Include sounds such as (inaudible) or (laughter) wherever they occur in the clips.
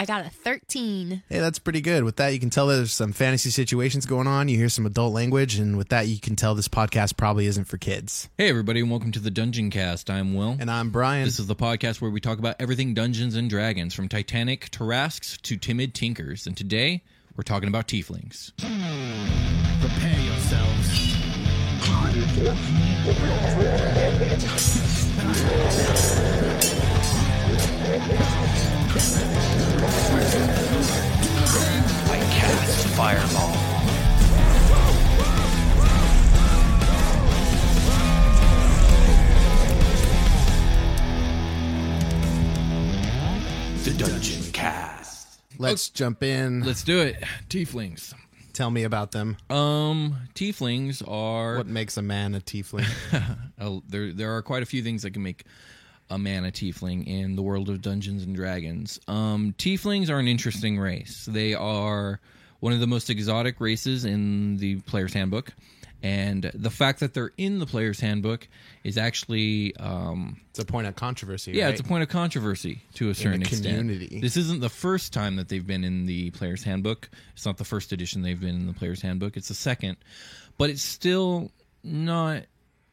I got a 13. Hey, that's pretty good. With that, you can tell there's some fantasy situations going on. You hear some adult language, and with that, you can tell this podcast probably isn't for kids. Hey, everybody, and welcome to the Dungeon Cast. I'm Will. And I'm Brian. This is the podcast where we talk about everything Dungeons and Dragons, from Titanic Tarrasques to timid tinkers. And today, we're talking about tieflings. Prepare yourselves. I cast Fireball. The Dungeon Cast. Let's jump in. Let's do it. Tieflings. Tell me about them. Um, tieflings are What makes a man a tiefling? (laughs) Oh, there there are quite a few things that can make a mana tiefling in the world of Dungeons and Dragons. Um, tieflings are an interesting race. They are one of the most exotic races in the player's handbook, and the fact that they're in the player's handbook is actually um, it's a point of controversy. yeah, right? it's a point of controversy to a certain extent. community. This isn't the first time that they've been in the player's handbook. It's not the first edition they've been in the player's handbook. It's the second, but it's still not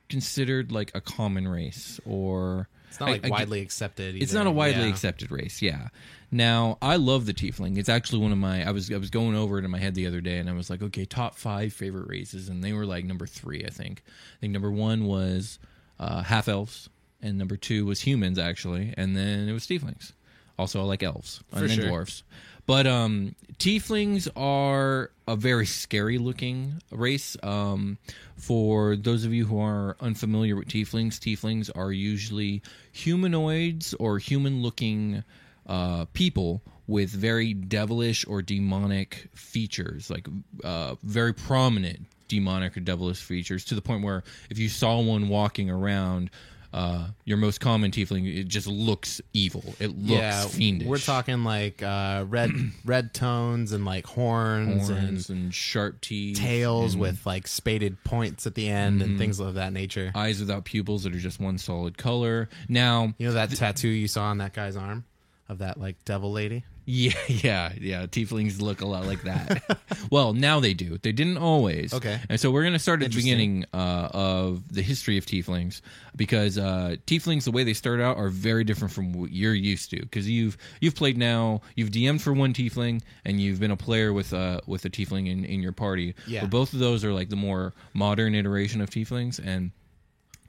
considered like a common race or It's not like I widely accepted. it's not a widely Yeah. accepted race, yeah. Now, I love the tiefling. It's actually one of my I was I was going over it in my head the other day and I was like, okay, top 5 favorite races and they were like number 3, I think. I think number 1 was uh, half elves and number 2 was humans actually, and then it was tieflings. Also, I like elves For and then sure. dwarfs. But um, tieflings are a very scary looking race. Um, for those of you who are unfamiliar with tieflings, tieflings are usually humanoids or human looking uh, people with very devilish or demonic features, like uh, very prominent demonic or devilish features, to the point where if you saw one walking around, uh, your most common tiefling, it just looks evil. It looks yeah, fiendish. We're talking like uh, red (clears throat) red tones and like horns, horns and and sharp teeth, tails and with like spaded points at the end Mm-hmm. and things of that nature. eyes without pupils that are just one solid color. Now, You know that tattoo you saw on that guy's arm of that like devil lady? Yeah, (laughs) yeah, yeah, tieflings look a lot like that. (laughs) well, now they do. They didn't always. Okay. And so we're going to start at the beginning uh, of the history of tieflings because uh, tieflings, the way they start out, are very different from what you're used to. Because you've you've played now, you've DM'd for one tiefling, and you've been a player with uh, with a tiefling in, in your party. Yeah. But both of those are like the more modern iteration of tieflings, and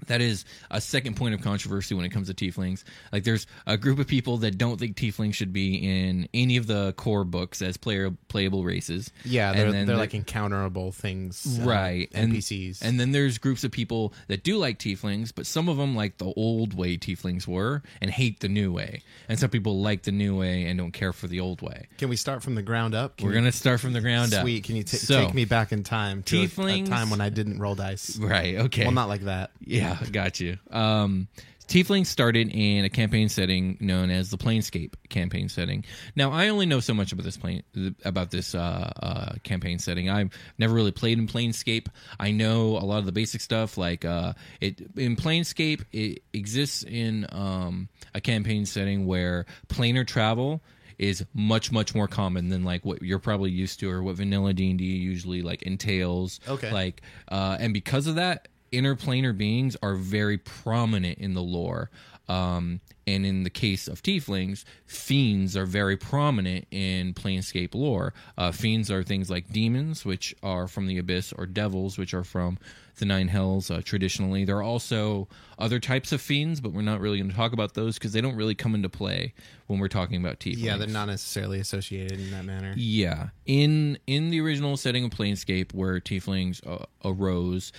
that is a second point of controversy when it comes to tieflings. Like, there's a group of people that don't think tieflings should be in any of the core books as player playable races. Yeah, And they're, then they're like encounterable things, uh, right and NPCs. and then there's groups of people that do like tieflings but some of them like the old way tieflings were and hate the new way and some people like the new way and don't care for the old way Can we start from the ground up? Can we're we- gonna start from the ground up Sweet. Can you ta- So- take me back in time to a- a, time when I didn't roll dice? right okay Well, not like that. Yeah, (laughs) got you. Um, Tiefling started in a campaign setting known as the Planescape campaign setting. Now, I only know so much about this plane about this uh, uh, campaign setting. I've never really played in Planescape. I know a lot of the basic stuff, like uh, it in Planescape. It exists in um, a campaign setting where planar travel is much much more common than like what you're probably used to or what vanilla D&D usually like entails Okay. like uh and because of that interplanar beings are very prominent in the lore. Um and in the case of tieflings fiends are very prominent in planescape lore. Uh fiends are things like demons which are from the abyss or devils which are from the nine hells uh, traditionally. There are also other types of fiends but we're not really going to talk about those because they don't really come into play when we're talking about tieflings. Yeah, they're not necessarily associated in that manner. yeah, in in the original setting of Planescape, where tieflings uh, arose,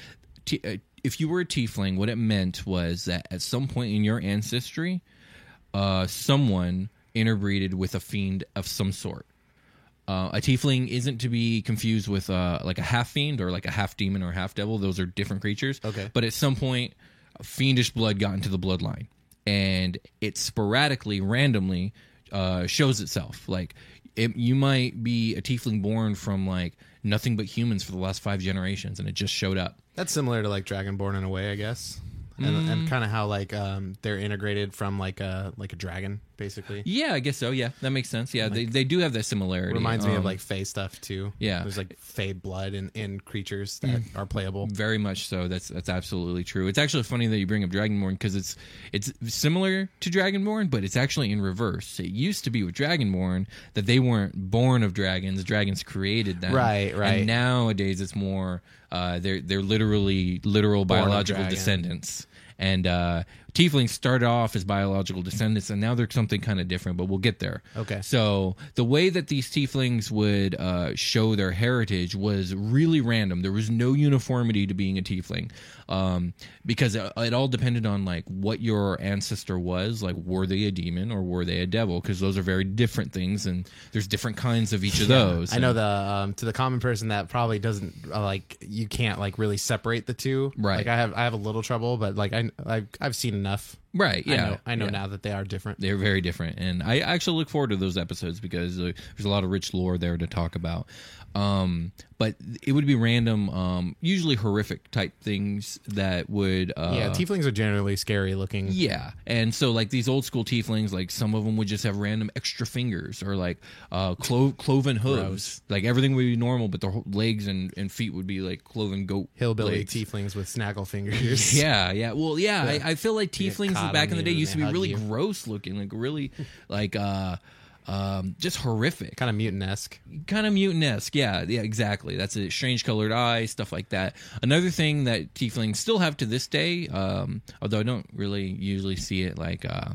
t- uh, if you were a tiefling, what it meant was that at some point in your ancestry, uh, someone interbreeded with a fiend of some sort. Uh, a tiefling isn't to be confused with uh, like a half fiend or like a half demon or half devil. Those are different creatures. Okay. But at some point, fiendish blood got into the bloodline, and it sporadically, randomly, uh, shows itself. Like it, you might be a tiefling born from like nothing but humans for the last five generations, and it just showed up. That's similar to like Dragonborn in a way, I guess. And, and kind of how like um, they're integrated from like a like a dragon, basically. Yeah, I guess so. Yeah, that makes sense. Yeah, they, they do have that similarity. Reminds me of Um, like Fey stuff too. yeah. there's like Fey blood in, in creatures that are playable. Very much so. That's that's absolutely true. It's actually funny that you bring up Dragonborn because it's it's similar to Dragonborn, but it's actually in reverse. It used to be with Dragonborn that they weren't born of dragons; dragons created them. Right, right. And nowadays, it's more uh, they're they're literally literal biological dragon. descendants. And uh, tieflings started off as biological descendants, and now they're something kind of different. But we'll get there. Okay. So the way that these tieflings would uh, show their heritage was really random. There was no uniformity to being a tiefling, um, because it, it all depended on like what your ancestor was. Like, were they a demon or were they a devil? Because those are very different things, and there's different kinds of each of those. I know the um, to the common person that probably doesn't uh, like you can't like really separate the two. Right. Like I have I have a little trouble, but like I I've, I've seen enough. Right. I Yeah. know I know yeah. now that they are different. They're very different, and I actually look forward to those episodes because uh, there's a lot of rich lore there to talk about. Um, but it would be random, um, usually horrific type things that would. Uh, yeah, tieflings are generally scary looking. yeah, and so like these old school tieflings, like some of them would just have random extra fingers or like uh, clo- cloven hooves. Like everything would be normal, but their legs and, and feet would be like cloven goat Hillbilly legs. tieflings with snaggle fingers. (laughs) Yeah, yeah. Well, yeah. I, I feel like tieflings back in the day used to be really you. gross looking, like really, like uh, um, just horrific, kind of mutant esque. kind of mutant esque. Yeah, yeah, exactly. That's it. Strange colored eyes, stuff like that. Another thing that tieflings still have to this day, um, although I don't really usually see it like. Uh,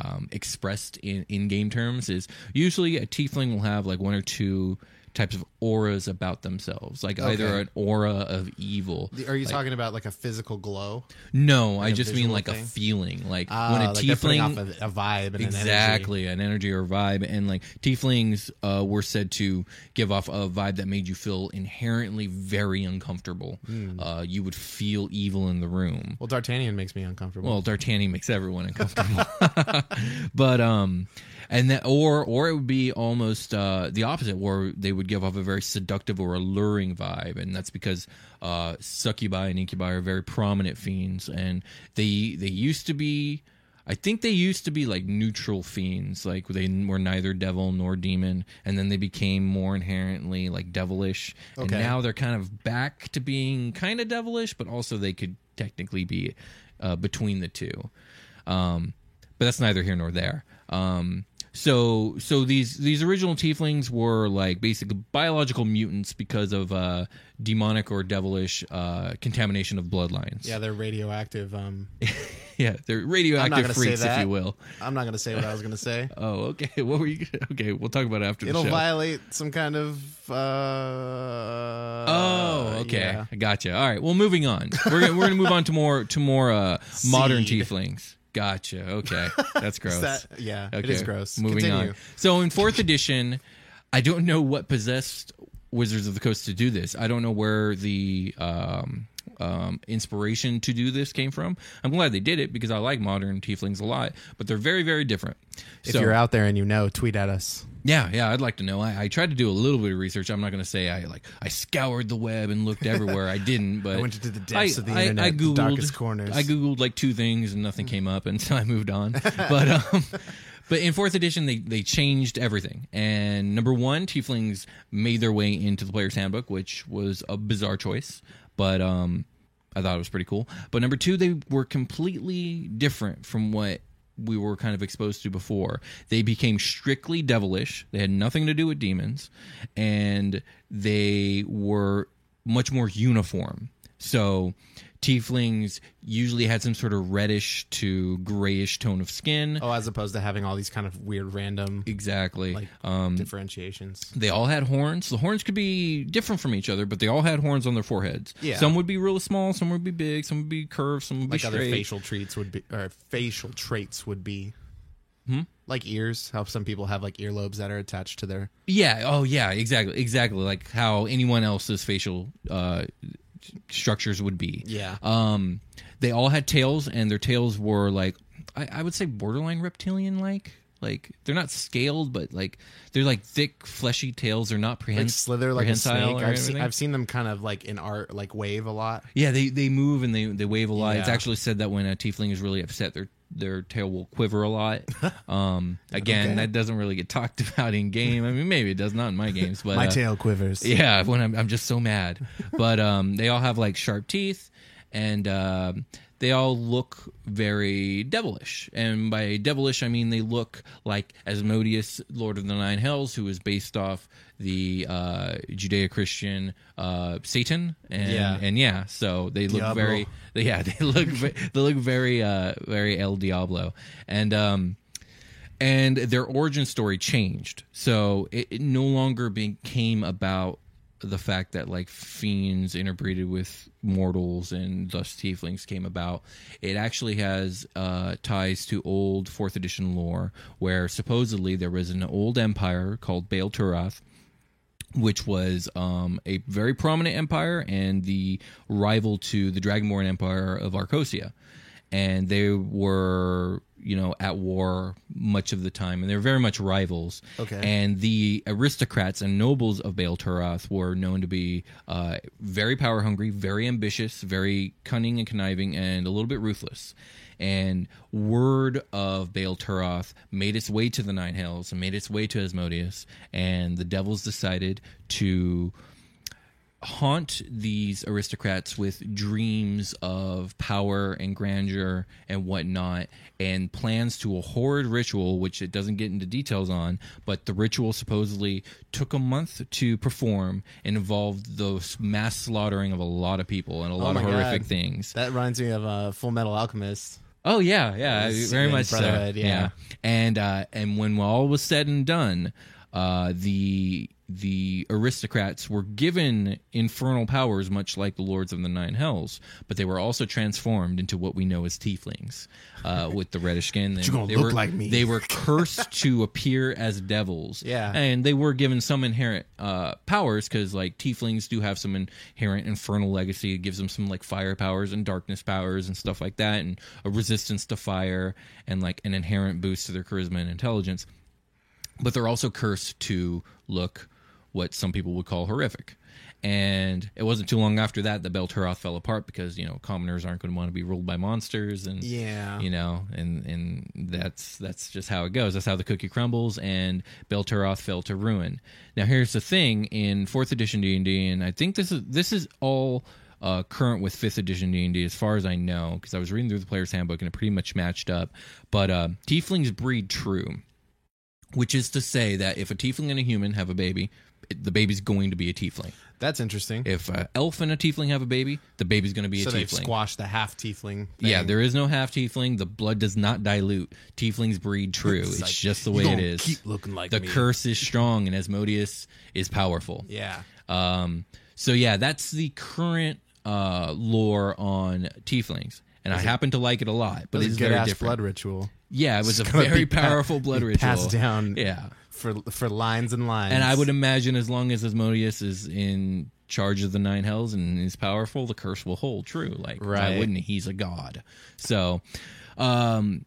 um, expressed in in-game terms is usually a tiefling will have like one or two types of auras about themselves like either an aura of evil Are you like- talking about like a physical glow? no, I just mean like a feeling. Like Ah, when a like tiefling, a, a vibe and exactly an energy or vibe, and like tieflings uh, were said to give off a vibe that made you feel inherently very uncomfortable. Hmm. Uh, you would feel evil in the room. Well, D'Artagnan makes me uncomfortable. Well, D'Artagnan makes everyone uncomfortable, (laughs) but um, and that or or it would be almost uh the opposite, where they would give off a very seductive or alluring vibe, and that's because uh succubi and incubi are very prominent fiends, and they they used to be. I think they used to be like neutral fiends, like they were neither devil nor demon, and then they became more inherently like devilish, and Okay. now they're kind of back to being kind of devilish, but also they could technically be uh, between the two. Um, but that's neither here nor there. Um, so so these these original tieflings were like basically biological mutants because of uh, demonic or devilish uh, contamination of bloodlines. yeah, they're radioactive. Um, (laughs) yeah, they're radioactive freaks, if you will. I'm not gonna say what I was gonna say. (laughs) Oh, okay. (laughs) What were you? Okay, we'll talk about it after It'll the show. violate some kind of. Uh, Oh, okay. yeah. I gotcha. All right. Well, moving on. We're gonna, we're gonna move on to more to more uh, modern tieflings. Gotcha. Okay, (laughs) that's gross. That, yeah, it Okay, is gross. Moving Continue. on. So in fourth edition, I don't know what possessed Wizards of the Coast to do this. I don't know where the um, um, inspiration to do this came from. I'm glad they did it because I like modern tieflings a lot, but they're very very different. If So- you're out there and you know, tweet at us. yeah, yeah, I'd like to know. I, I tried to do a little bit of research. I'm not going to say I like I scoured the web and looked everywhere. I didn't, (laughs) but I went into the depths of the internet, I the googled darkest corners. I googled like two things and nothing came up, (laughs) and so I moved on. (laughs) but um, but in fourth edition, they they changed everything. And number one, tieflings made their way into the player's handbook, which was a bizarre choice, but um, I thought it was pretty cool. But number two, they were completely different from what we were kind of exposed to before. They became strictly devilish. They had nothing to do with demons, and they were much more uniform. So, tieflings usually had some sort of reddish to grayish tone of skin. Oh, as opposed to having all these kind of weird random Exactly. like um, differentiations. they all had horns. The horns could be different from each other, but they all had horns on their foreheads. Yeah. Some would be really small, some would be big, some would be curved, some would be Like other facial traits would be, or facial traits would be. Like ears, how some people have like earlobes that are attached to their. Yeah. Oh, yeah. Exactly. Exactly. Like how anyone else's facial uh, structures would be. Yeah. Um, they all had tails, and their tails were like I, I would say borderline reptilian like. Like they're not scaled, but like they're like thick, fleshy tails. They're not prehens- Like slither like a snake. I've seen. I've seen them kind of like in art, like wave a lot. Yeah, they they move and they they wave a lot. It's actually said that when a tiefling is really upset, their their tail will quiver a lot. (laughs) Um, again, Okay. that doesn't really get talked (laughs) about in game. I mean, maybe it does not in my games, but My uh, tail quivers. Yeah, when I'm I'm just so mad. But um, they all have like sharp teeth, and um they all look very devilish. And by devilish, I mean they look like Asmodeus, Lord of the Nine Hells, who is based off the uh, Judeo-Christian uh, Satan, and Yeah. and yeah, so they look Diablo. very yeah (laughs) they look they look very uh, very El Diablo, and um, and their origin story changed. So it, it no longer became about the fact that like fiends interbreeded with mortals and thus tieflings came about. It actually has uh, ties to old fourth edition lore, where supposedly there was an old empire called Bael Turath which was um, a very prominent empire and the rival to the Dragonborn Empire of Arkhosia. And they were, you know, at war much of the time, and they're very much rivals. Okay. And the aristocrats and nobles of Bael Turath were known to be uh, very power hungry, very ambitious, very cunning and conniving, and a little bit ruthless and word of Bael Turath made its way to the Nine Hells and made its way to Asmodeus, and the devils decided to haunt these aristocrats with dreams of power and grandeur and whatnot and plans to a horrid ritual which it doesn't get into details on but the ritual supposedly took a month to perform and involved the mass slaughtering of a lot of people and a lot Oh of horrific God. things That reminds me of uh, Fullmetal Alchemist. Oh yeah, yeah, very much so. Yeah. yeah. and uh, and when all was said and done, uh, the the aristocrats were given infernal powers, much like the lords of the nine hells, but they were also transformed into what we know as tieflings, uh, (laughs) with the reddish skin. you gonna they look were, like me. They were (laughs) cursed to appear as devils. Yeah. and they were given some inherent uh, powers because like tieflings do have some inherent infernal legacy. It gives them some like fire powers and darkness powers and stuff like that, and a resistance to fire and like an inherent boost to their charisma and intelligence. But they're also cursed to look what some people would call horrific. And it wasn't too long after that that Bael Turath fell apart because you know commoners aren't going to want to be ruled by monsters and Yeah. you know and and that's that's just how it goes that's how the cookie crumbles and Bael Turath fell to ruin now here's the thing in fourth edition D&D and I think this is this is all uh, current with fifth edition D&D as far as I know because I was reading through the player's handbook and it pretty much matched up but uh, tieflings breed true which is to say that if a tiefling and a human have a baby the baby's going to be a tiefling That's interesting. if an elf and a tiefling have a baby the baby's going to be so a tiefling squashed the half tiefling. yeah, there is no half tiefling. The blood does not dilute. Tieflings breed true. It's, like, just the way it is. keep looking like the me. curse is strong, and Asmodeus is powerful. Yeah. Um. So yeah, that's the current uh, lore on tieflings, and I happen to like it a lot. But it's a good very ass different. blood ritual. Yeah, it was a It's gonna very be pa- powerful blood ritual. Passed down Yeah. For for lines and lines. And I would imagine as long as Asmodeus is in charge of the nine hells and is powerful, the curse will hold true. Like, why Right. wouldn't he? He's a god. So, um,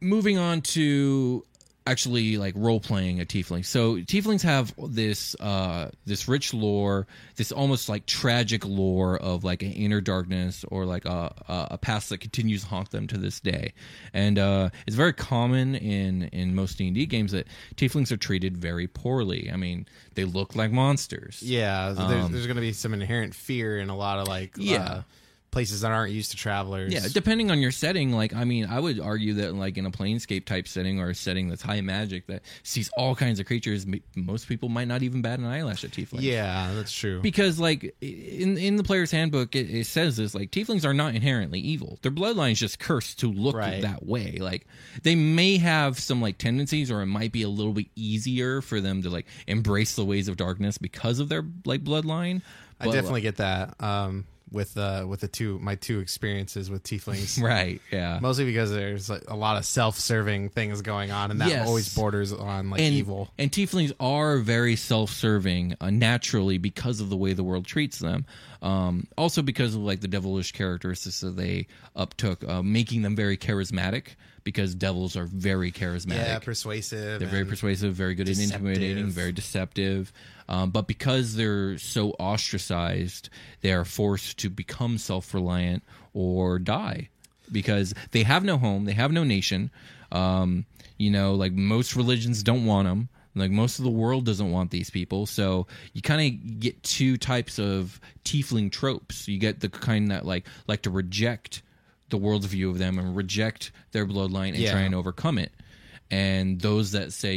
moving on to actually like role playing a tiefling. So tieflings have this uh this rich lore, this almost like tragic lore of like an inner darkness or like a a, past that continues to haunt them to this day. And uh it's very common in in most D&D games that tieflings are treated very poorly. I mean, they look like monsters. Yeah, there's, there's going to be some inherent fear in a lot of like Um, Yeah. uh, places that aren't used to travelers. Yeah, depending on your setting, like I mean, I would argue that like in a planescape type setting or a setting that's high magic that sees all kinds of creatures, m- most people might not even bat an eyelash at tieflings. yeah, that's true. Because like in in the player's handbook, it, it says this like tieflings are not inherently evil. Their bloodline is just cursed to look Right. that way. Like they may have some like tendencies, or it might be a little bit easier for them to like embrace the ways of darkness because of their like bloodline. I But, definitely get that. Um, with uh, with the two my two experiences with tieflings. (laughs) right. Yeah. Mostly because there's like a lot of self-serving things going on, and that Yes. always borders on like and, evil. And tieflings are very self-serving uh, naturally because of the way the world treats them. Um, also because of like the devilish characteristics that they uptook, uh, making them very charismatic. Because devils are very charismatic. Yeah, persuasive. They're very persuasive, very good at intimidating, very deceptive. Um, but because they're so ostracized, they are forced to become self reliant or die because they have no home, they have no nation. Um, you know, like most religions don't want them. Like most of the world doesn't want these people. So you kind of get two types of tiefling tropes. You get the kind that like like to reject the world's view of them and reject their bloodline and Yeah. try and overcome it. And those that say,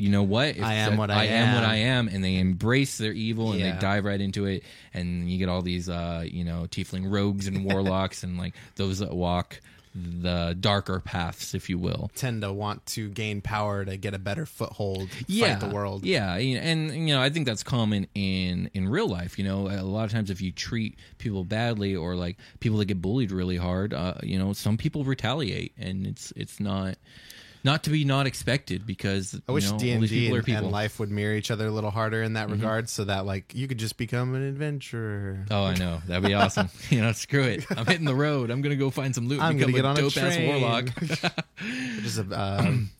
you know what, if I am that- what I am what. I am, and they embrace their evil and Yeah. they dive right into it, and you get all these, uh, you know, tiefling rogues and (laughs) warlocks and like those that walk the darker paths, if you will. tend to want to gain power to get a better foothold, yeah, fight the world. Yeah, and you know, I think that's common in in real life. You know, a lot of times if you treat people badly or like people that get bullied really hard, uh, you know, some people retaliate, and it's it's not not to be not expected because I wish D and D and. Mm-hmm. life would mirror each other a little harder in that regard, so that like you could just become an adventurer. Oh, I know that'd be awesome. (laughs) you know, screw it. I'm hitting the road. I'm gonna go find some loot. I'm become gonna get on a dope ass warlock. (laughs) just a, (laughs) um,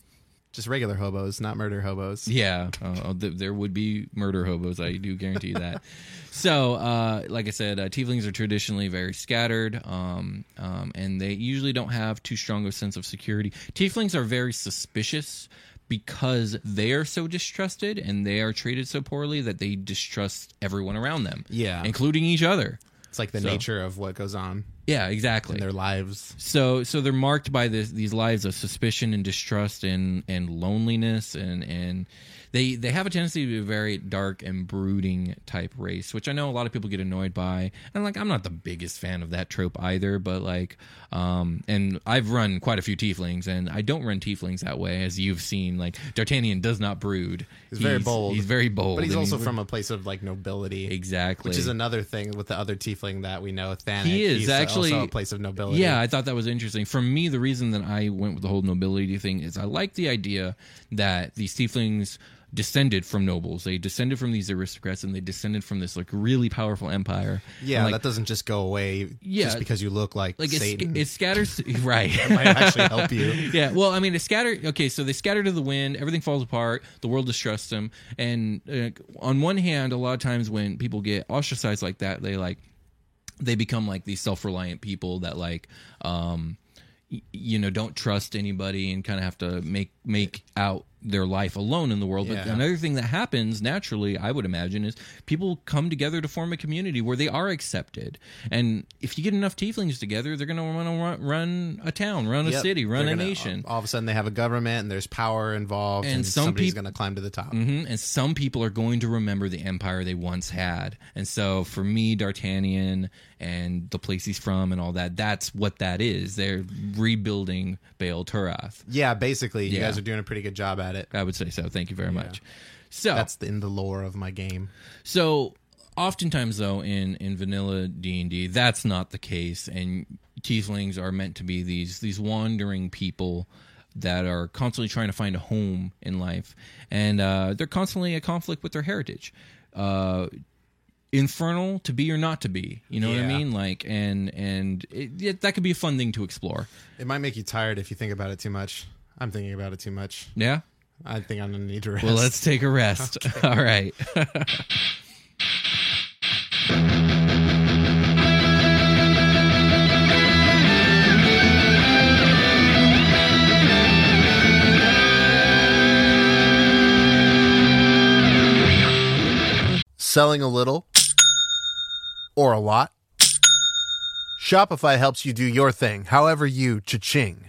just regular hobos, not murder hobos. Yeah, uh, th- there would be murder hobos. I do guarantee that. (laughs) so, uh, like I said, uh, tieflings are traditionally very scattered, um, um, and they usually don't have too strong of a sense of security. Tieflings are very suspicious because they are so distrusted and they are treated so poorly that they distrust everyone around them. Yeah. including each other. It's like the So- nature of what goes on Yeah, exactly. in their lives. So so they're marked by this these lives of suspicion and distrust and and loneliness and and they they have a tendency to be a very dark and brooding type race, which I know a lot of people get annoyed by. And like I'm not the biggest fan of that trope either, but like um and I've run quite a few tieflings and I don't run tieflings that way as you've seen. Like D'Artagnan does not brood. He's very bold. He's very bold. But he's also from a place of like nobility. Exactly. Which is another thing with the other tiefling that we know, Thanic. He is He's actually also a place of nobility. Yeah, I thought that was interesting. For me, the reason that I went with the whole nobility thing is I like the idea that these tieflings descended from nobles. They descended from these aristocrats, and they descended from this like really powerful empire. Yeah, like, that doesn't just go away Yeah. just because you look like, like Satan. it scatters (laughs) (laughs) right. It might actually help you. (laughs) yeah, well, I mean, it scattered. Okay, so they scatter to the wind. Everything falls apart. The world distrusts them. And uh, on one hand, a lot of times when people get ostracized like that, they like they become like these self-reliant people that like um you know don't trust anybody and kind of have to make make out their life alone in the world but another thing that happens naturally i would imagine is people come together to form a community where they are accepted and if you get enough tieflings together they're going to want to run, a town run a city run They're a gonna- nation All of a sudden, they have a government and there's power involved, And and, some somebody's peop- going to climb to the top. hmm And some people are going to remember the empire they once had. And so for me, D'Artagnan and the place he's from and all that, that's what that is. They're rebuilding Bael Turath. Yeah, basically, you Yeah. guys are doing a pretty good job at it. I would say so. Thank you very much. So That's the, in the lore of my game. so oftentimes though in in vanilla D&D that's not the case and tieflings are meant to be these these wandering people that are constantly trying to find a home in life and uh, they're constantly at conflict with their heritage uh, infernal to be or not to be. You know what I mean? Like, and and it, yeah, that could be a fun thing to explore. It might make you tired if you think about it too much. I'm thinking about it too much. Yeah. I think I'm gonna need to rest. Well, let's take a rest. (laughs) All right. (laughs) Selling a little or a lot? Shopify helps you do your thing, however you cha-ching.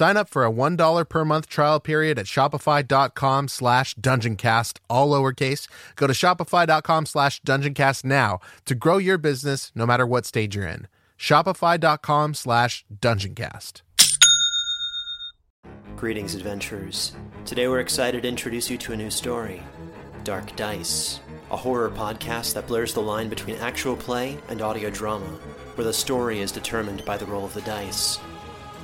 Sign up for a $1 per month trial period at shopify.com slash dungeoncast, all lowercase. Go to shopify.com slash dungeoncast now to grow your business no matter what stage you're in. Shopify.com slash dungeoncast. Greetings, adventurers. Today we're excited to introduce you to a new story Dark Dice, a horror podcast that blurs the line between actual play and audio drama, where the story is determined by the roll of the dice.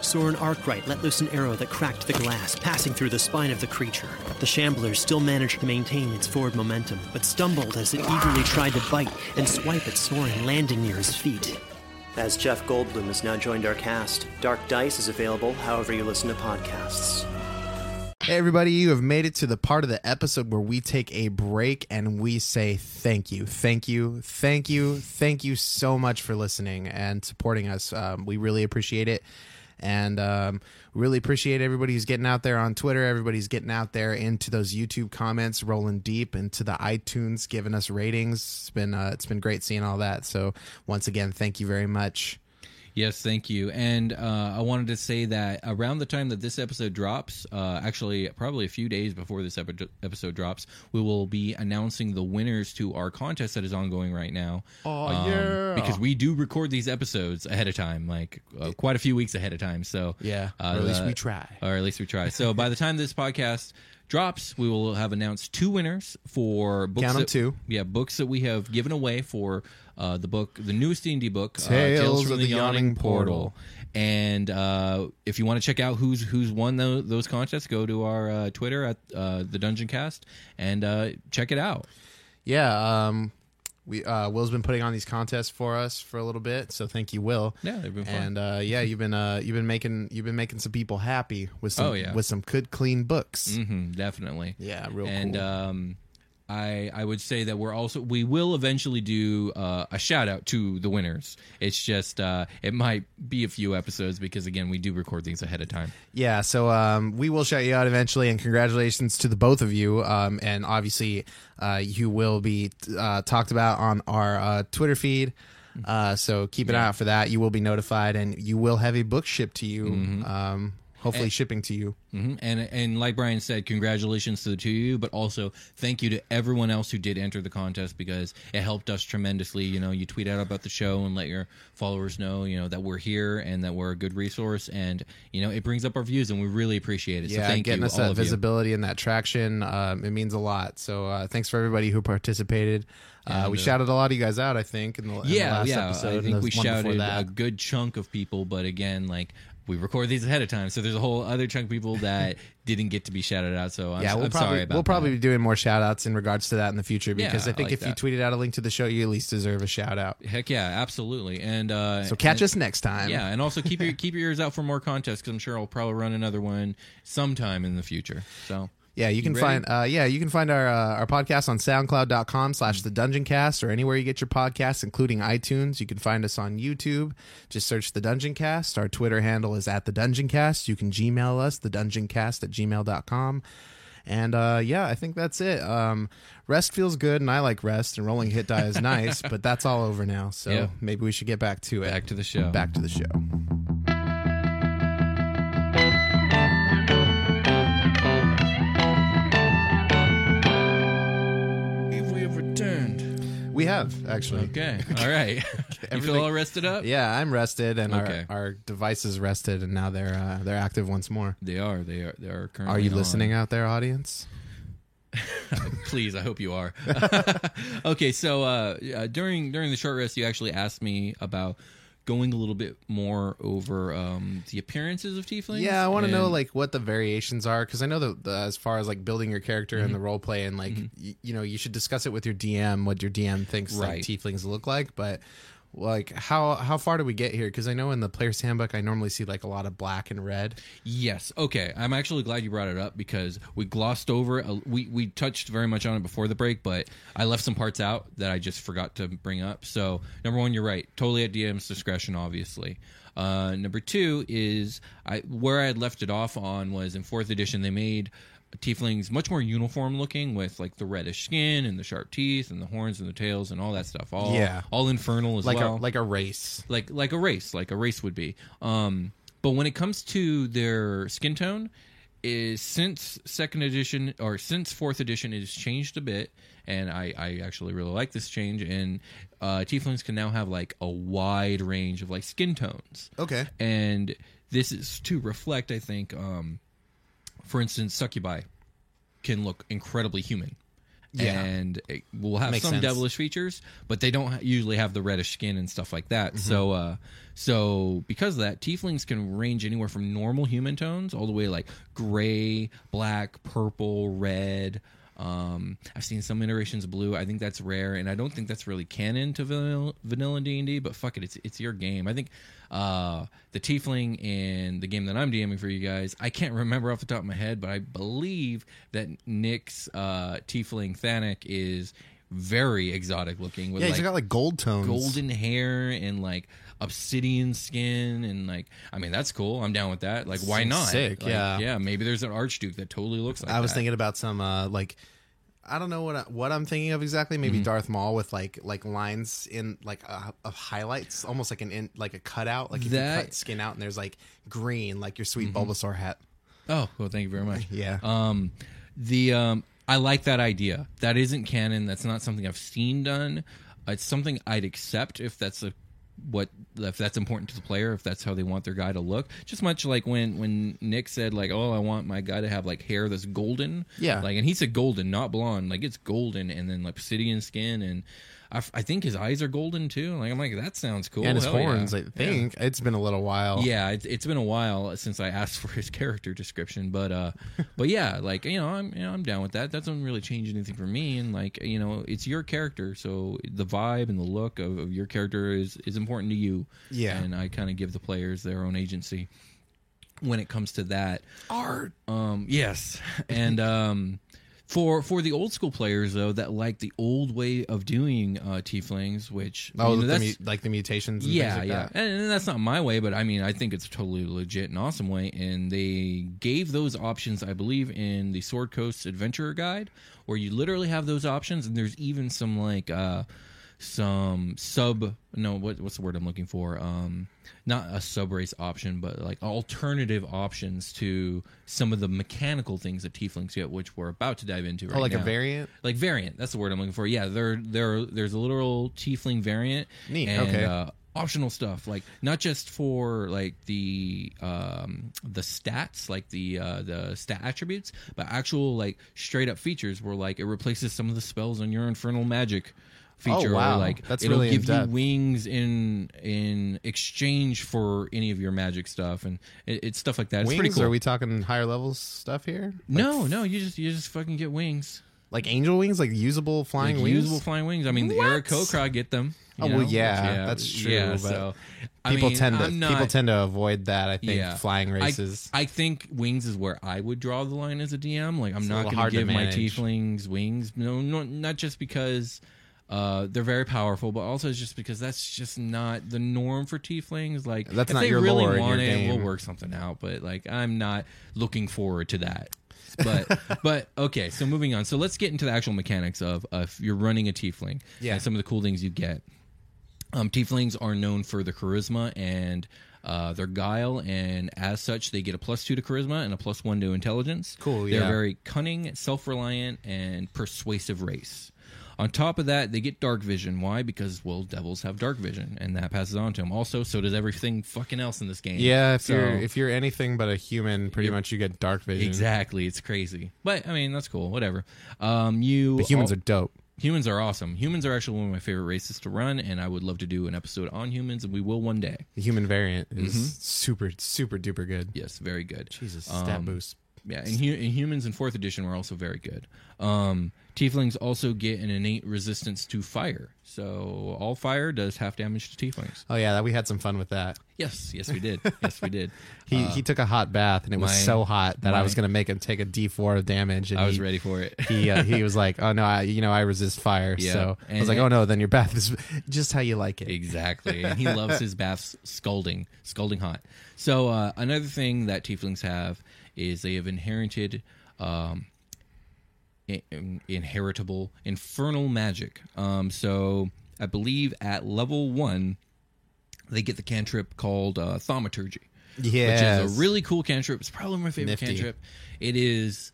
Soren Arkwright let loose an arrow that cracked the glass, passing through the spine of the creature. The shambler still managed to maintain its forward momentum, but stumbled as it eagerly tried to bite and swipe at Soren, landing near his feet. As Jeff Goldblum has now joined our cast, Dark Dice is available however you listen to podcasts. Hey, everybody, you have made it to the part of the episode where we take a break and we say thank you. Thank you. Thank you. Thank you so much for listening and supporting us. Um, we really appreciate it. And um, really appreciate everybody who's getting out there on Twitter. Everybody's getting out there into those YouTube comments, rolling deep into the iTunes, giving us ratings. It's been uh, it's been great seeing all that. So once again, thank you very much. Yes, thank you. And uh, I wanted to say that around the time that this episode drops, uh, actually, probably a few days before this epi- episode drops, we will be announcing the winners to our contest that is ongoing right now. Oh, Um, yeah. Because we do record these episodes ahead of time, like uh, quite a few weeks ahead of time. So Yeah, uh, or at least the- we try. or at least we try. So by the time this podcast drops, we will have announced two winners for books. Count 'em that- two. Yeah, books that we have given away for uh, the book, the newest D and D book, uh, Tales of the Yawning Portal. And uh, if you want to check out who's who's won tho- those contests, go to our uh, Twitter at uh, the Dungeon Cast and uh, check it out. Yeah, um, we uh, Will's been putting on these contests for us for a little bit, so thank you, Will. Yeah, they've been fun. And uh, yeah, you've been uh, you've been making you've been making some people happy with some Oh, yeah. with some good clean books. hmm definitely. Yeah, real and cool. um, I I would say that we're also we will eventually do uh, a shout out to the winners. It's just uh, it might be a few episodes because again we do record these ahead of time. Yeah, so um, we will shout you out eventually, and congratulations to the both of you. Um, and obviously, uh, you will be uh, talked about on our uh, Twitter feed. Uh, so keep an eye out for that. You will be notified, and you will have a book shipped to you. Um, hopefully shipping to you. hmm And and like Brian said, congratulations to the two of you, but also thank you to everyone else who did enter the contest because it helped us tremendously. You know, you tweet out about the show and let your followers know, you know, that we're here and that we're a good resource, and you know, it brings up our views, and we really appreciate it. so yeah, thank getting you, us that of you. visibility and that traction, um, it means a lot. So uh, thanks for everybody who participated. Uh, And, we uh, shouted a lot of you guys out, I think, in the, in the Yeah, last yeah. episode. I think we shouted a good chunk of people, but again, like we record these ahead of time, so there's a whole other chunk of people (laughs) that didn't get to be shouted out. So I'm, yeah, we'll I'm probably sorry about we'll probably that. be doing more shout outs in regards to that in the future because Yeah, I think I like if that. you tweeted out a link to the show, you at least deserve a shout out. Heck yeah, absolutely. And uh, So catch and- us next time. Yeah, and also keep your (laughs) keep your ears out for more contests because I'm sure I'll probably run another one sometime in the future. So Yeah, you can ready? find uh, yeah, you can find our uh, our podcast on soundcloud.com slash the dungeon cast or anywhere you get your podcasts, including iTunes. You can find us on YouTube. Just search the dungeon cast. Our Twitter handle is at the dungeon cast. You can Gmail us, the dungeon cast at gmail.com. And uh, yeah, I think that's it. Um, rest feels good, and I like rest, and rolling hit die is (laughs) nice, but that's all over now. So Yeah. maybe we should get back to it. back to the show. Back to the show. We have actually. Okay, (laughs) all right. you Everything- feel all rested up? Yeah, I'm rested, and Okay. our, our device is rested, and now they're uh, they're active once more. They are. They are. They are currently. Are you on. listening out there, audience? (laughs) Please, I hope you are. (laughs) okay, so uh, uh, during during the short rest, you actually asked me about going a little bit more over um, the appearances of tieflings. Yeah, I want to know like what the variations are because I know that the, as far as like building your character Mm-hmm. and the role play and like y- you know you should discuss it with your DM what your DM thinks like Right. tieflings look like, but like how how far do we get here? Because I know in the player's handbook I normally see like a lot of black and red. Yes. Okay. I'm actually glad you brought it up because we glossed over. We we touched very much on it before the break, but I left some parts out that I just forgot to bring up. So number one, you're right. Totally at DM's discretion, obviously. Uh, number two is I where I had left it off on was in fourth edition they made tieflings much more uniform looking with like the reddish skin and the sharp teeth and the horns and the tails and all that stuff. All Yeah. all infernal as Like well a like a race. like like a race, like a race would be. Um, but when it comes to their skin tone, is since second edition or since fourth edition, it has changed a bit, and I I actually really like this change. And uh, tieflings can now have like a wide range of like skin tones. Okay. and this is to reflect, I think. Um, for instance, succubi can look incredibly human. Yeah. And it will have Makes some sense. devilish features, but they don't usually have the reddish skin and stuff like that. Mm-hmm. So, uh, so because of that, tieflings can range anywhere from normal human tones all the way like gray, black, purple, red. Um, I've seen some iterations of blue. I think that's rare, and I don't think that's really canon to vanilla, vanilla D and D. But fuck it, it's it's your game. I think uh, the tiefling in the game that I'm DMing for you guys, I can't remember off the top of my head, but I believe that Nick's uh, tiefling Thanik is very exotic looking with Yeah, like he's got like gold tones. golden hair and like obsidian skin and like I mean that's cool. I'm down with that. Like why not? sick, Like, yeah. yeah. Maybe there's an archduke that totally looks like. I was that. thinking about some uh like I don't know what I, what I'm thinking of exactly. Maybe Mm-hmm. Darth Maul with like like lines in like uh, of highlights, almost like an in like a cutout. Like if That- Mm-hmm. you cut skin out and there's like green, like your sweet Bulbasaur hat. Oh, well, thank you very much. (laughs) Yeah. Um, the um, I like that idea. That isn't canon. That's not something I've seen done. It's something I'd accept if that's a what if that's important to the player if that's how they want their guy to look. Just much like when when nick said like oh i want my guy to have like hair that's golden. Yeah. like and he said golden not blonde. Like it's golden and then like obsidian skin and I, f- I think his eyes are golden too like i'm like that sounds cool and his Hell yeah. horns, I Yeah. think. It's been a little while. Yeah, it's, it's been a while since I asked (laughs) for his character description, but uh, but yeah, like you know, I'm you know, I'm down with that. That doesn't really change anything for me, and like you know, it's your character, so the vibe and the look of, of your character is is important to you. Yeah. and I kind of give the players their own agency when it comes to that. Art. Um, yes, (laughs) and um, for for the old school players though that like the old way of doing uh, tieflings, which Oh, you know, the that's- mu- like the mutations. And yeah, like yeah, That. and, and that's not my way, but I mean, I think it's a totally legit and awesome way. And they gave those options, I believe, in the Sword Coast Adventurer Guide, where you literally have those options, and there's even some like uh, some sub no what what's the word I'm looking for um not a sub race option but like alternative options to some of the mechanical things that tieflings get which we're about to dive into right oh, like now. a variant. like variant that's the word I'm looking for yeah there there there's a literal tiefling variant Neat, and, okay. uh, optional stuff like not just for like the um the stats like the uh the stat attributes but actual like straight up features where like it replaces some of the spells on your infernal magic Oh, feature Oh, wow. like That's it'll really give you wings in in exchange for any of your magic stuff and it, it's stuff like that it's wings? pretty cool Are we talking higher levels stuff here? Like, no no you just you just fucking get wings like angel wings, like usable flying like wings. usable flying wings i mean the aarakocra get them you Oh, well, know? yeah, that's true, yeah but so I people mean, tend to not- people tend to avoid that. I think Yeah. flying races. I, think wings is where I would draw the line as a DM. Like I'm It's not going to give my tieflings wings. No, no, not just because uh, they're very powerful, but also it's just because that's just not the norm for tieflings. Like That's if not they your really lore in want your it, we'll game. work something out. But like I'm not looking forward to that. but (laughs) but okay, so moving on. So let's get into the actual mechanics of uh, if you're running a tiefling. Yeah. and some of the cool things you get. Um, tieflings are known for their charisma and uh, their guile, and as such, they get a plus two to charisma and a plus one to intelligence. Cool, They're yeah. very cunning, self-reliant, and persuasive race. On top of that, they get dark vision. Why? Because well, devils have dark vision, and that passes on to them. Also, so does everything fucking else in this game. yeah, if So- you're if you're anything but a human, pretty much you get dark vision. exactly, it's crazy. But I mean, that's cool. Whatever. Um, you But humans al- are dope. Humans are awesome. Humans are actually one of my favorite races to run, and I would love to do an episode on humans, and we will one day. The human variant is Mm-hmm. super super duper good. Yes, very good. Jesus, stat Um, boost. Yeah, and, hu- and humans in fourth edition were also very good. Um, tieflings also get an innate resistance to fire, so all fire does half damage to tieflings. Oh yeah, that we had some fun with that. Yes, yes, we did. yes, we did. (laughs) He he took a hot bath and it was Uh, my- so hot that I was gonna make him take a D four of damage. And I was he, ready for it. (laughs) He uh, he was (laughs) like, oh no, I, you know I resist fire. Yeah, So I was like, oh no, then your bath is just how you like it. Exactly. And he loves his baths scalding, scalding hot. So uh, another thing that tieflings have is they have inherited um, in- in- inheritable infernal magic. Um, so I believe at level one, they get the cantrip called uh, thaumaturgy. Yeah. Which is a really cool cantrip. It's probably my favorite Nifty. cantrip. It is.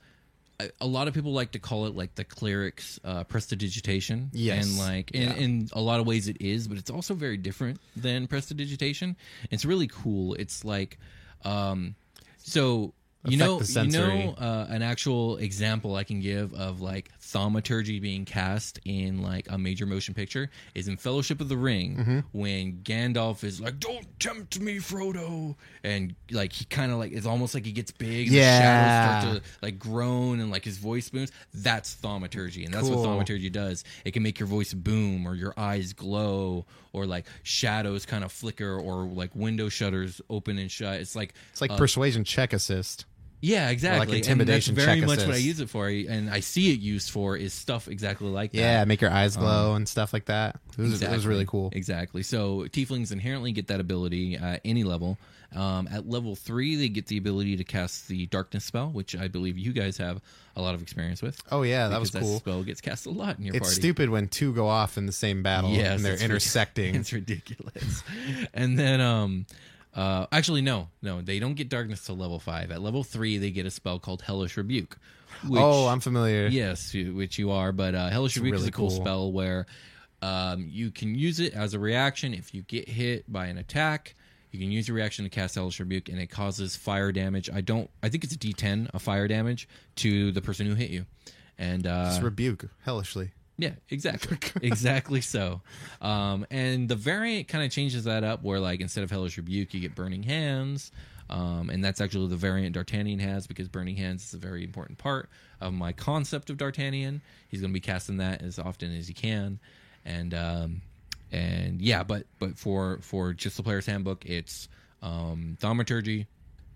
a- A lot of people like to call it like the cleric's uh, prestidigitation. Yes. and like in, Yeah. in a lot of ways it is, but it's also very different than prestidigitation. It's really cool. It's like, um, so you know, you know, uh, an actual example I can give of like thaumaturgy being cast in like a major motion picture is in Fellowship of the Ring Mm-hmm. when Gandalf is like, "Don't tempt me, Frodo," and like he kind of like it's almost like he gets big, and Yeah. the shadows start to like groan, and like his voice booms. That's thaumaturgy, and that's Cool. what thaumaturgy does. It can make your voice boom, or your eyes glow, or like shadows kind of flicker, or like window shutters open and shut. It's like It's like uh, persuasion check assist. Yeah, exactly. intimidation and that's very check much what I use it for, and I see it used for is stuff exactly like that. Yeah, make your eyes glow and stuff like that. It was, it was Um, really cool. Exactly. So tieflings inherently get that ability at any level. Um, at level three, they get the ability to cast the darkness spell, which I believe you guys have a lot of experience with. Oh yeah, that was cool. spell gets cast a lot in your It's party. stupid when two go off in the same battle Yes, and they're it's (laughs) intersecting. It's ridiculous. (laughs) and then, um, uh, actually, no, no, they don't get darkness to level five. At level three, they get a spell called Hellish Rebuke. Which, oh, I'm familiar. Yes, which you are, but uh, Hellish Rebuke is a cool, cool. spell where um, you can use it as a reaction if you get hit by an attack. You can use your reaction to cast Hellish Rebuke, and it causes fire damage. I don't. I think it's a D10 of fire damage to the person who hit you. And uh, Just rebuke hellishly. Yeah, exactly, (laughs) exactly so. Um, and the variant kind of changes that up, where like instead of Hellish Rebuke, you get Burning Hands, um, and that's actually the variant D'Artagnan has because Burning Hands is a very important part of my concept of D'Artagnan. He's going to be casting that as often as he can, and um, and yeah, but but for for just the player's handbook, it's um, Thaumaturgy,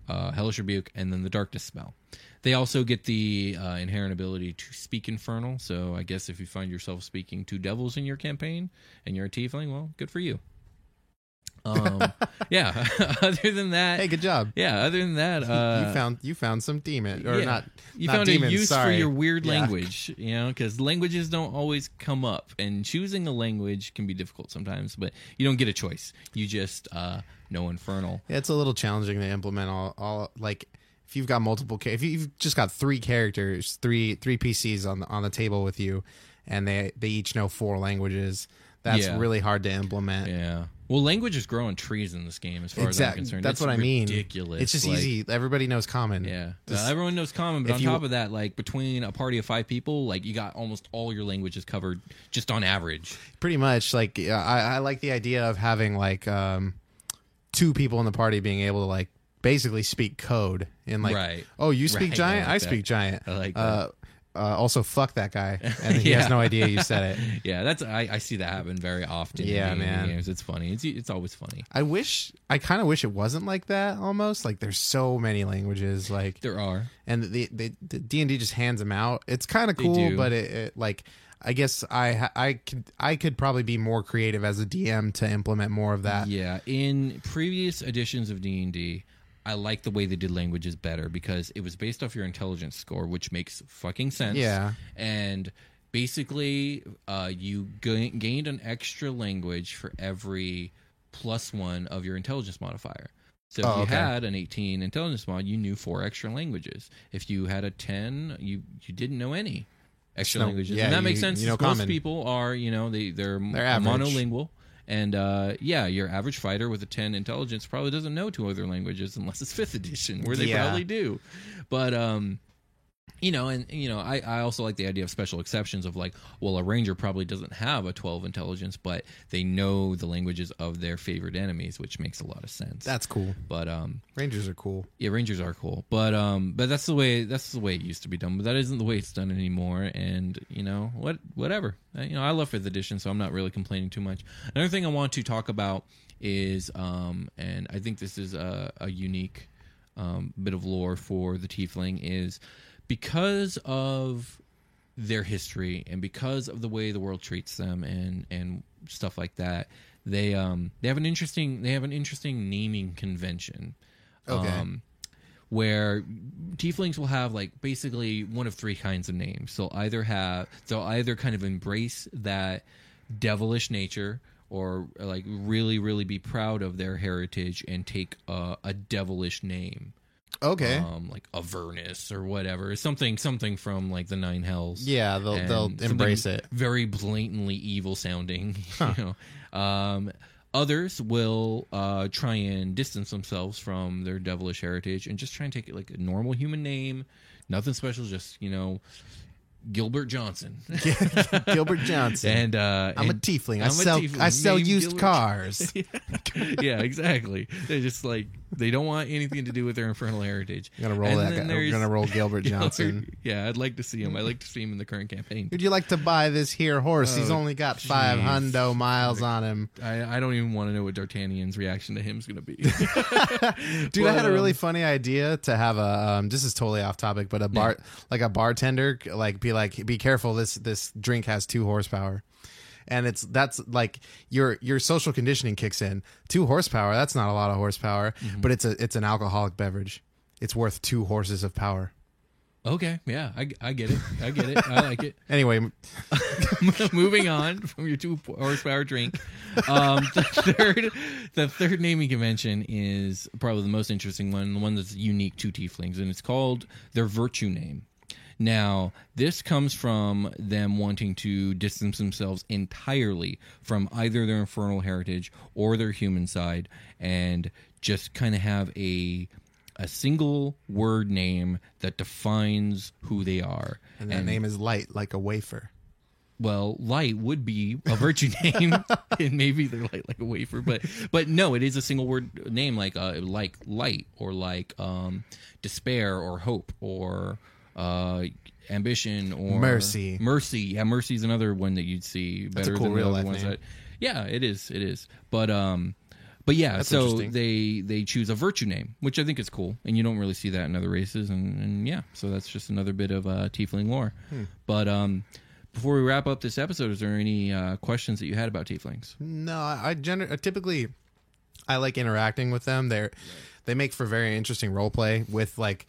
uh, Hellish Rebuke, and then the Darkness spell. They also get the uh, inherent ability to speak Infernal. So I guess if you find yourself speaking to devils in your campaign and you're a Tiefling, well, good for you. Um, yeah. (laughs) other than that, Hey, good job. yeah. Other than that, uh, you found you found some demon or yeah, not? You not found demons, a use sorry. for your weird Yeah. language, you know, because languages don't always come up, and choosing a language can be difficult sometimes. But you don't get a choice; you just uh, know Infernal. Yeah, it's a little challenging to implement all, all like if you've got multiple if you've just got three characters, three three PCs on the on the table with you, and they they each know four languages. That's Yeah. really hard to implement. Yeah. Well, languages grow on trees in this game, as far as I'm concerned. That's It's what I mean. Ridiculous. It's just Like, easy. Everybody knows common. Yeah, Just- Uh, everyone knows common, but if on you- top of that, like between a party of five people, like you got almost all your languages covered just on average. pretty much like yeah, I, I like the idea of having like um two people in the party being able to like basically speak code in like Right. oh you speak Right, I giant like I that. speak giant I like uh, uh also fuck that guy (laughs) and he Yeah. has no idea you said it (laughs) Yeah, that's I, I see that happen very often. Yeah, man. games. It's funny. It's it's always funny. I wish I kind of wish it wasn't like that almost like there's so many languages like There are. and the the the D and D just hands them out. It's kind of cool, but it, it like I guess I I could I could probably be more creative as a DM to implement more of that. Yeah, in previous editions of D and D, I like the way they did languages better because it was based off your intelligence score, which makes fucking sense. Yeah. and basically, uh, you ga- gained an extra language for every plus one of your intelligence modifier. So if Oh, you okay. had an 18 intelligence mod, you knew four extra languages. If you had a 10, you you didn't know any extra No, languages, yeah, and that you- makes sense. you know Most people are, you know, they they're, They're monolingual, and uh, yeah, your average fighter with a 10 intelligence probably doesn't know two other languages unless it's fifth edition, where they Yeah. probably do. But um, you know, and you know, I, I also like the idea of special exceptions of like, well, a ranger probably doesn't have a 12 intelligence, but they know the languages of their favorite enemies, which makes a lot of sense. That's cool. but um, Rangers are cool. yeah, Rangers are cool, but um, but that's the way that's the way it used to be done. But that isn't the way it's done anymore. And you know what, whatever. Uh, You know, I love fifth edition, so I'm not really complaining too much. Another thing I want to talk about is um, and I think this is a, a unique um, bit of lore for the Tiefling is because of their history and because of the way the world treats them and and stuff like that they um they have an interesting they have an interesting naming convention Okay. um where tieflings will have like basically one of three kinds of names they'll either have they'll either kind of embrace that devilish nature or like really really be proud of their heritage and take a, a devilish name Okay. um, like Avernus or whatever, something something from like the Nine Hells. Yeah, they'll- And they'll embrace it. Very blatantly evil sounding. (laughs) You know, um, others will uh, try and distance themselves from their devilish heritage and just try and take it like a normal human name, nothing special, just you know. Gilbert Johnson, (laughs) Gilbert Johnson. and uh, I'm a and- tiefling. I I'm a sell tiefling I sell named used Gilbert- cars. (laughs) yeah, exactly. They just like they don't want anything to do with their infernal heritage. I'm gonna roll And that guy. We're gonna roll (laughs) Gilbert Johnson. yeah, I'd like to see him. I'd like to see him in the current campaign. Would you like to buy this here horse? He's Oh, only got five hundo miles on him. I, I don't even want to know what D'Artagnan's reaction to him is going to be. (laughs) (laughs) Dude, I had a really um, funny idea to have a. Um, this is totally off topic, but a bar like a bartender, like be like, be careful. This this drink has two horsepower, and it's that's like your your social conditioning kicks in. Two horsepower. That's not a lot of horsepower, Mm-hmm. but it's a it's an alcoholic beverage. It's worth two horses of power. okay, yeah, I, I get it. I get it. I like it. (laughs) Anyway, (laughs) Moving on from your two horsepower drink, um, the (laughs) third, the third naming convention is probably the most interesting one, the one that's unique to tieflings, and it's called their virtue name. Now, this comes from them wanting to distance themselves entirely from either their infernal heritage or their human side, and just kind of have a a single word name that defines who they are. and that name is light, like a wafer. well, light would be a virtue name, (laughs) (laughs) and maybe they're light like a wafer, but but no, it is a single word name like uh, like light or like um, despair or hope or uh, ambition or Mercy. Mercy, yeah, mercy is another one that you'd see better cool than the real other life ones. name. That, yeah, it is, it is, but um. But yeah, That's so interesting. they they choose a virtue name, which I think is cool, and you don't really see that in other races, and, and yeah, so that's just another bit of uh, tiefling lore. Hmm. But um, before we wrap up this episode, is there any uh, questions that you had about tieflings? No, I, I, gener- I typically I like interacting with them. They're they make for very interesting role play with like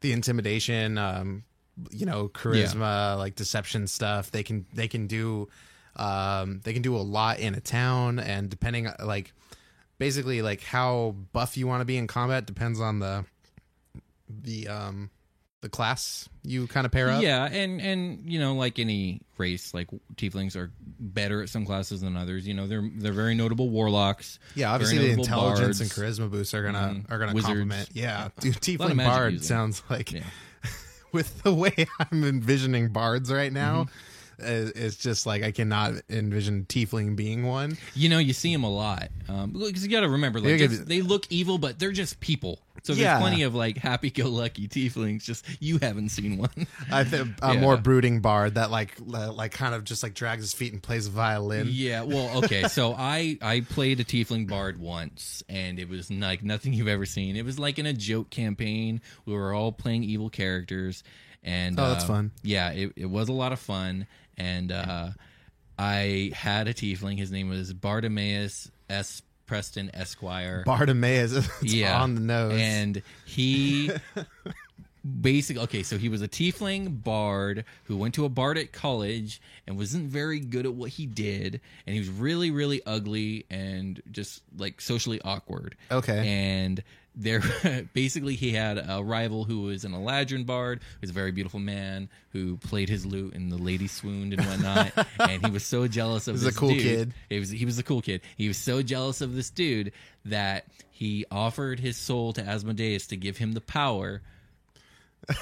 the intimidation, um, you know, charisma, like deception stuff. They can they can do um, they can do a lot in a town, and depending like basically like how buff you want to be in combat depends on the the um the class you kind of pair up. Yeah, and and you know, like any race, like tieflings are better at some classes than others. You know, they're they're very notable warlocks. Yeah, obviously the intelligence bards. and charisma boosts are gonna Mhm. are gonna Wizards. complement. Yeah, dude, tiefling bard using. sounds like Yeah. (laughs) with the way I'm envisioning bards right now. Mm-hmm. It's just like I cannot envision tiefling being one. You know, you see them a lot um, because you got to remember, like just- they look evil, but they're just people. So there's Yeah. plenty of like happy-go-lucky tieflings. Just you haven't seen one. (laughs) I think a Yeah. more brooding bard that like like kind of just like drags his feet and plays violin. Yeah, well, okay. So (laughs) I I played a tiefling bard once, and it was like nothing you've ever seen. It was like in a joke campaign. We were all playing evil characters, and Oh, that's uh, fun. Yeah, it it was a lot of fun, and uh, I had a tiefling. His name was Bartimaeus S. Preston Esquire. Bartimaeus, (laughs) yeah, on the nose. and he (laughs) basically okay so he was a tiefling bard who went to a bard at college and wasn't very good at what he did and he was really really ugly and just like socially awkward Okay. and there (laughs) basically he had a rival who was an Eladrin bard who was a very beautiful man who played his lute and the lady swooned and whatnot (laughs) and he was so jealous of He was a this cool dude. kid. He was he was a cool kid. He was so jealous of this dude that he offered his soul to Asmodeus to give him the power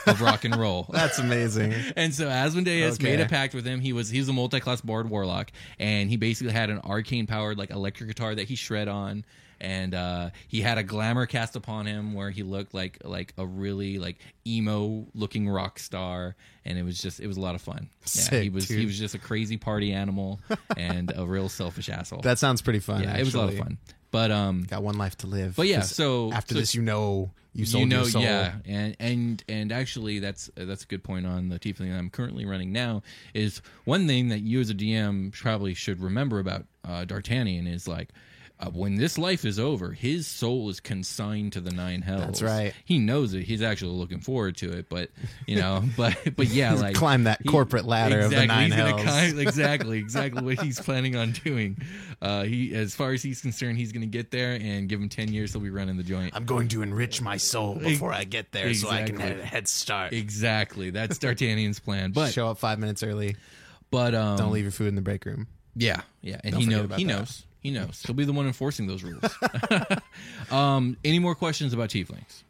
of rock and roll. (laughs) That's amazing. (laughs) And so Asmodeus Okay. made a pact with him. He was he was a multi-class bard warlock, and he basically had an arcane powered like electric guitar that he shred on. And uh, he had a glamour cast upon him where he looked like like a really like emo looking rock star, and it was just it was a lot of fun. Yeah, he Sick, was he was just a crazy party animal (laughs) and a real selfish asshole. That sounds pretty fun. yeah, it was a lot of fun. But um, Got one life to live. But yeah, so- after so- this, you know, you sold you know, your soul. yeah, and and and actually, that's that's a good point on the tiefling that I'm currently running now. Is one thing that you as a DM probably should remember about uh, D'Artagnan is like. Uh, when this life is over, his soul is consigned to the nine hells. That's right. He knows it. He's actually looking forward to it, but you know, (laughs) but but yeah, like Climb that corporate ladder of the nine hells. climb- (laughs) exactly, exactly what he's planning on doing. Uh, he, as far as he's concerned, he's going to get there and give him ten years. He'll be running the joint. I'm going to enrich my soul before I get there, so I can Exactly. have a head start. Exactly. That's (laughs) D'Artagnan's plan. But Show up five minutes early. but um Don't leave your food in the break room. Yeah, yeah. And Don't he forget knows he knows. He knows. He'll be the one enforcing those rules. (laughs) um any more questions about tieflings?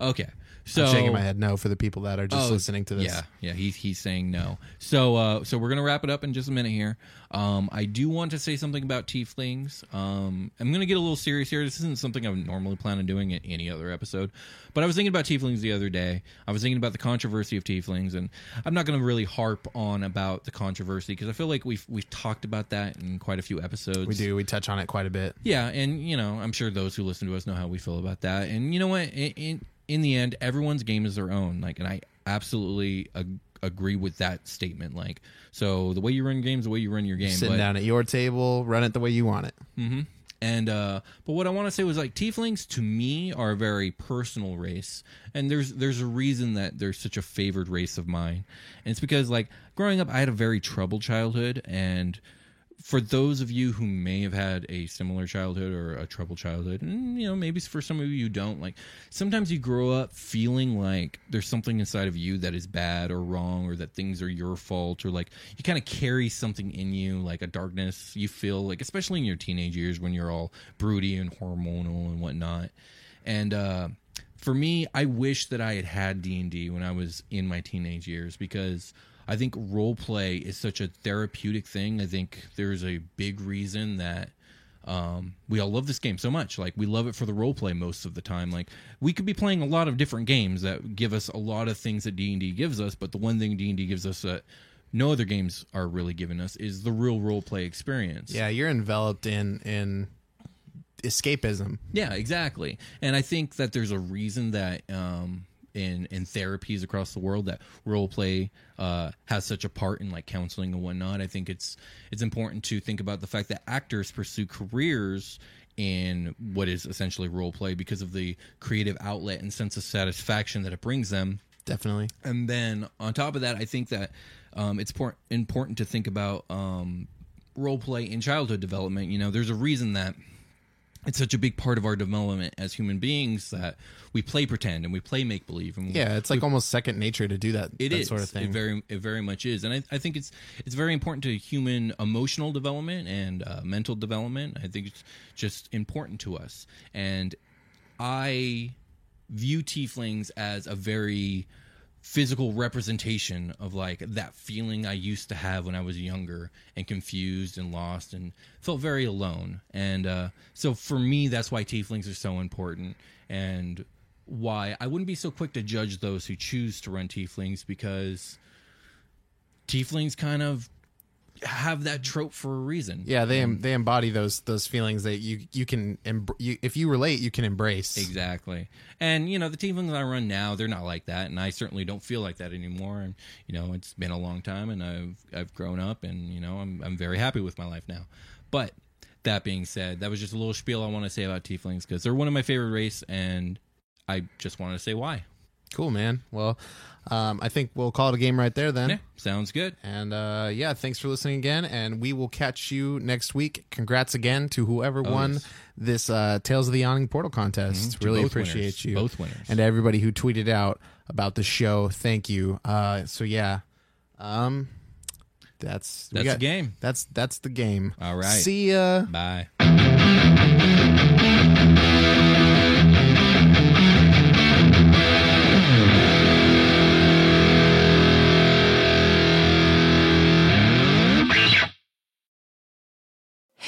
Okay. So I'm shaking my head no for the people that are just Oh, listening to this. Yeah, yeah, he's he's saying no. So uh so we're gonna wrap it up in just a minute here. Um I do want to say something about tieflings. Um I'm gonna get a little serious here. This isn't something I would normally plan on doing in any other episode. But I was thinking about tieflings the other day. I was thinking about the controversy of tieflings and I'm not gonna really harp on about the controversy because I feel like we've we've talked about that in quite a few episodes. We do. We touch on it quite a bit. Yeah, and you know, I'm sure those who listen to us know how we feel about that. And you know what? In in, in the end, everyone's game is their own. Like, and I absolutely ag- agree with that statement. Like, so the way you run games, the way you run your game. Sitting but, down at your table, run it the way you want it. hmm And uh, but what I want to say was like tieflings to me are a very personal race, and there's there's a reason that they're such a favored race of mine, and it's because like growing up, I had a very troubled childhood, and for those of you who may have had a similar childhood or a troubled childhood, and you know maybe for some of you don't, like sometimes you grow up feeling like there's something inside of you that is bad or wrong, or that things are your fault, or like you kind of carry something in you, like a darkness you feel like, especially in your teenage years when you're all broody and hormonal and whatnot, and. uh for me, I wish that I had had D and D when I was in my teenage years because I think role play is such a therapeutic thing. I think there's a big reason that um, we all love this game so much. Like we love it for the role play most of the time. Like we could be playing a lot of different games that give us a lot of things that D and D gives us, but the one thing D and D gives us that no other games are really giving us is the real role play experience. Yeah, you're enveloped in in escapism. Yeah, exactly. And I think that there's a reason that um, in in therapies across the world that role play uh, has such a part in like counseling and whatnot. I think it's it's important to think about the fact that actors pursue careers in what is essentially role play because of the creative outlet and sense of satisfaction that it brings them. Definitely. And then on top of that, I think that um, it's por- important to think about um, role play in childhood development. You know, there's a reason that it's such a big part of our development as human beings that we play pretend and we play make believe. And Yeah, it's like almost second nature to do that. it that is sort of thing. It very, it very much is, and I, I think it's it's very important to human emotional development and uh, mental development. I think it's just important to us, and I view tieflings as a very physical representation of like that feeling I used to have when I was younger and confused and lost and felt very alone. And uh, so for me, that's why tieflings are so important and why I wouldn't be so quick to judge those who choose to run tieflings because tieflings kind of have that trope for a reason. yeah, they em- they embody those those feelings that you you can embr- you, if you relate, you can embrace. Exactly. And you know, the tieflings I run now, they're not like that, and I certainly don't feel like that anymore. And you know, it's been a long time, and I've I've grown up, and you know, I'm I'm very happy with my life now. But that being said, that was just a little spiel I want to say about tieflings because they're one of my favorite race, and I just wanted to say why. Cool, man. Well, um, I think we'll call it a game right there then. Yeah, sounds good. And uh, yeah, thanks for listening again. And we will catch you next week. Congrats again to whoever won yes. this uh, Tales of the Yawning Portal contest. Mhm, to Really both appreciate winners. you. Both winners. And to everybody who tweeted out about the show. Thank you. Uh, so yeah. Um, that's we That's the game. That's that's the game. All right. See ya. Bye.